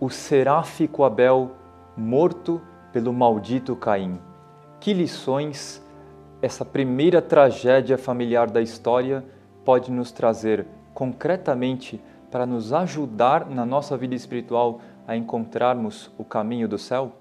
o seráfico Abel morto pelo maldito Caim. Que lições essa primeira tragédia familiar da história pode nos trazer concretamente para nos ajudar na nossa vida espiritual a encontrarmos o caminho do céu?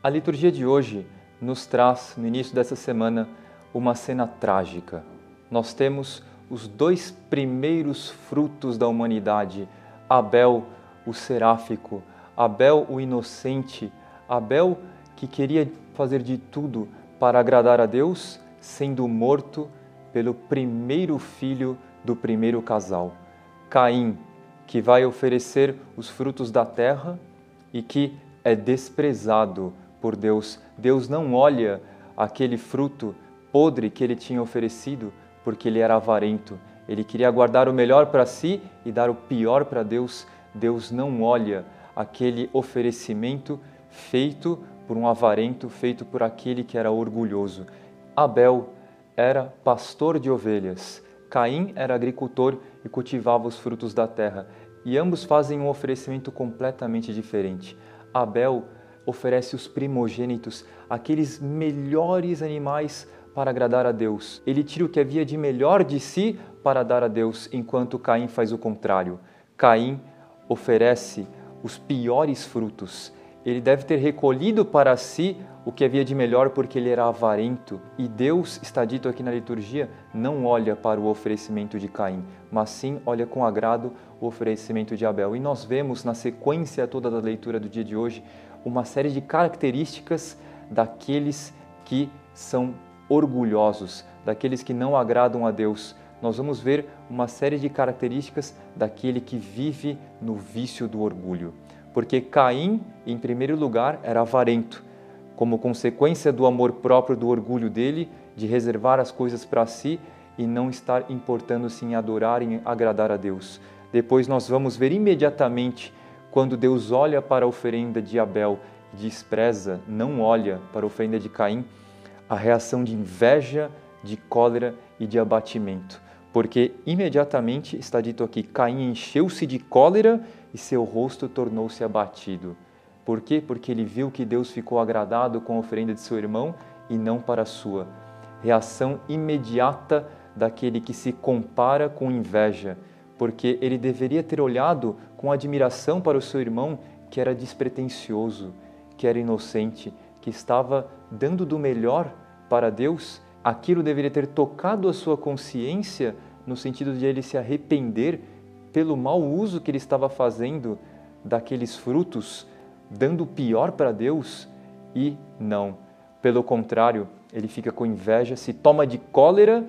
A liturgia de hoje nos traz, no início dessa semana, uma cena trágica. Nós temos os dois primeiros frutos da humanidade: Abel, o seráfico, Abel, o inocente, Abel, que queria fazer de tudo para agradar a Deus, sendo morto pelo primeiro filho do primeiro casal. Caim, que vai oferecer os frutos da terra e que é desprezado por Deus. Deus não olha aquele fruto podre que ele tinha oferecido porque ele era avarento. Ele queria guardar o melhor para si e dar o pior para Deus. Deus não olha aquele oferecimento feito por um avarento, feito por aquele que era orgulhoso. Abel era pastor de ovelhas. Caim era agricultor e cultivava os frutos da terra. E ambos fazem um oferecimento completamente diferente. Abel oferece os primogênitos, aqueles melhores animais para agradar a Deus. Ele tira o que havia de melhor de si para dar a Deus, enquanto Caim faz o contrário. Caim oferece os piores frutos. Ele deve ter recolhido para si o que havia de melhor porque ele era avarento. E Deus, está dito aqui na liturgia, não olha para o oferecimento de Caim, mas sim olha com agrado o oferecimento de Abel. E nós vemos na sequência toda da leitura do dia de hoje uma série de características daqueles que são orgulhosos, daqueles que não agradam a Deus. Nós vamos ver uma série de características daquele que vive no vício do orgulho. Porque Caim, em primeiro lugar, era avarento, como consequência do amor próprio, do orgulho dele, de reservar as coisas para si e não estar importando-se em adorar e agradar a Deus. Depois nós vamos ver imediatamente quando Deus olha para a oferenda de Abel despreza, não olha para a oferenda de Caim, a reação de inveja, de cólera e de abatimento. Porque imediatamente está dito aqui: Caim encheu-se de cólera e seu rosto tornou-se abatido. Por quê? Porque ele viu que Deus ficou agradado com a oferenda de seu irmão e não para a sua. Reação imediata daquele que se compara com inveja, porque ele deveria ter olhado com admiração para o seu irmão que era despretensioso, que era inocente, que estava dando do melhor para Deus. Aquilo deveria ter tocado a sua consciência no sentido de ele se arrepender pelo mau uso que ele estava fazendo daqueles frutos, dando o pior para Deus e não. Pelo contrário, ele fica com inveja, se toma de cólera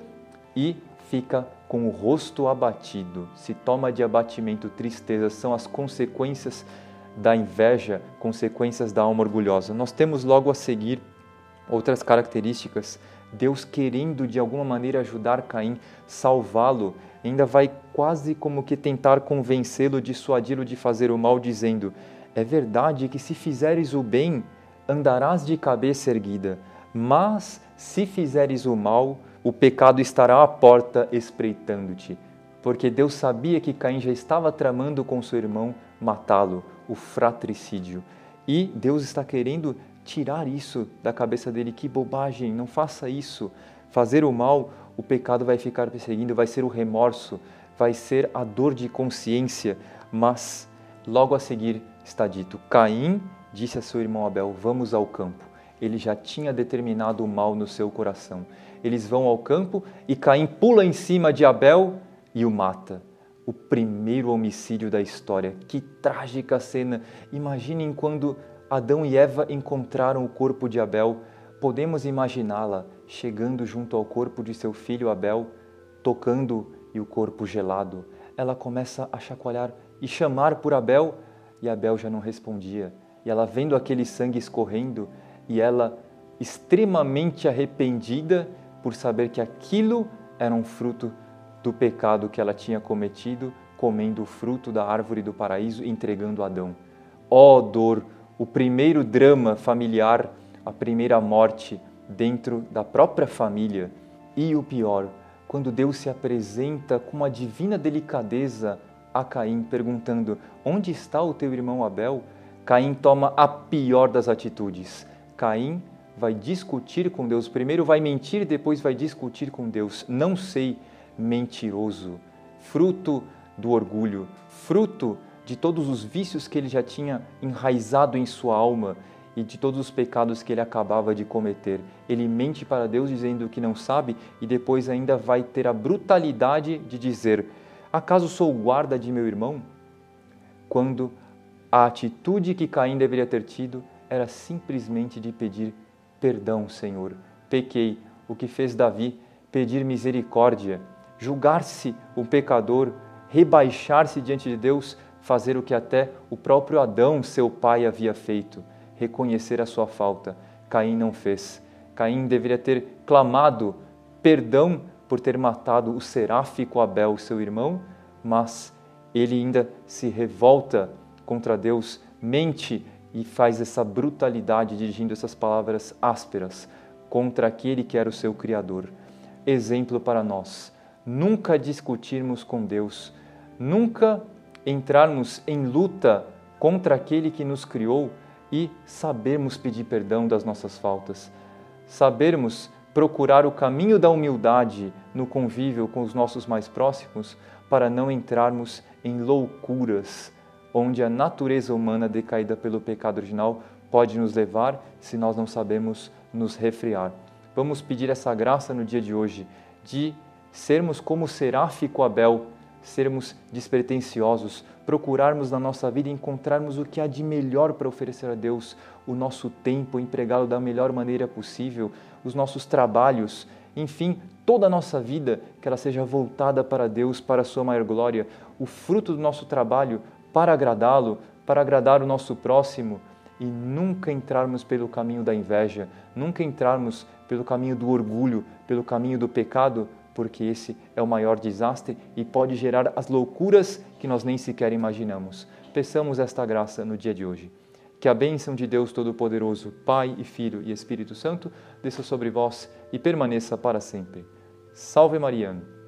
e fica com o rosto abatido, se toma de abatimento, tristeza, são as consequências da inveja, consequências da alma orgulhosa. Nós temos logo a seguir outras características. Deus querendo de alguma maneira ajudar Caim, salvá-lo, ainda vai quase como que tentar convencê-lo, dissuadi-lo de fazer o mal, dizendo: É verdade que se fizeres o bem, andarás de cabeça erguida, mas se fizeres o mal, o pecado estará à porta espreitando-te. Porque Deus sabia que Caim já estava tramando com seu irmão matá-lo, o fratricídio. E Deus está querendo tirar isso da cabeça dele. Que bobagem, não faça isso. Fazer o mal, o pecado vai ficar perseguindo, vai ser o remorso, vai ser a dor de consciência. Mas logo a seguir está dito: Caim disse a seu irmão Abel: Vamos ao campo. Ele já tinha determinado o mal no seu coração. Eles vão ao campo e Caim pula em cima de Abel e o mata. O primeiro homicídio da história. Que trágica cena! Imaginem quando Adão e Eva encontraram o corpo de Abel. Podemos imaginá-la chegando junto ao corpo de seu filho Abel, tocando e o corpo gelado. Ela começa a chacoalhar e chamar por Abel, e Abel já não respondia. E ela vendo aquele sangue escorrendo, e ela extremamente arrependida por saber que aquilo era um fruto do pecado que ela tinha cometido, comendo o fruto da árvore do paraíso e entregando Adão. Ó oh, dor, o primeiro drama familiar, a primeira morte dentro da própria família. E o pior, quando Deus se apresenta com uma divina delicadeza a Caim, perguntando: Onde está o teu irmão Abel? Caim toma a pior das atitudes. Caim vai discutir com Deus. Primeiro vai mentir, depois vai discutir com Deus. Não sei, mentiroso. Fruto do orgulho, fruto de todos os vícios que ele já tinha enraizado em sua alma e de todos os pecados que ele acabava de cometer. Ele mente para Deus dizendo que não sabe e depois ainda vai ter a brutalidade de dizer: Acaso sou guarda de meu irmão? Quando a atitude que Caim deveria ter tido era simplesmente de pedir perdão, Senhor. Pequei, o que fez Davi, pedir misericórdia, julgar-se um pecador, rebaixar-se diante de Deus, fazer o que até o próprio Adão, seu pai, havia feito, reconhecer a sua falta. Caim não fez. Caim deveria ter clamado perdão por ter matado o seráfico Abel, seu irmão, mas ele ainda se revolta contra Deus, mente e faz essa brutalidade dirigindo essas palavras ásperas contra aquele que era o seu Criador. Exemplo para nós. Nunca discutirmos com Deus, nunca entrarmos em luta contra aquele que nos criou e sabermos pedir perdão das nossas faltas, sabermos procurar o caminho da humildade no convívio com os nossos mais próximos para não entrarmos em loucuras onde a natureza humana decaída pelo pecado original pode nos levar se nós não sabemos nos refrear. Vamos pedir essa graça no dia de hoje de sermos como seráfico Abel, sermos despretensiosos, procurarmos na nossa vida encontrarmos o que há de melhor para oferecer a Deus, o nosso tempo, empregá-lo da melhor maneira possível, os nossos trabalhos, enfim, toda a nossa vida, que ela seja voltada para Deus, para a sua maior glória, o fruto do nosso trabalho para agradá-lo, para agradar o nosso próximo e nunca entrarmos pelo caminho da inveja, nunca entrarmos pelo caminho do orgulho, pelo caminho do pecado, porque esse é o maior desastre e pode gerar as loucuras que nós nem sequer imaginamos. Peçamos esta graça no dia de hoje. Que a bênção de Deus Todo-Poderoso, Pai e Filho e Espírito Santo, desça sobre vós e permaneça para sempre. Salve Mariano!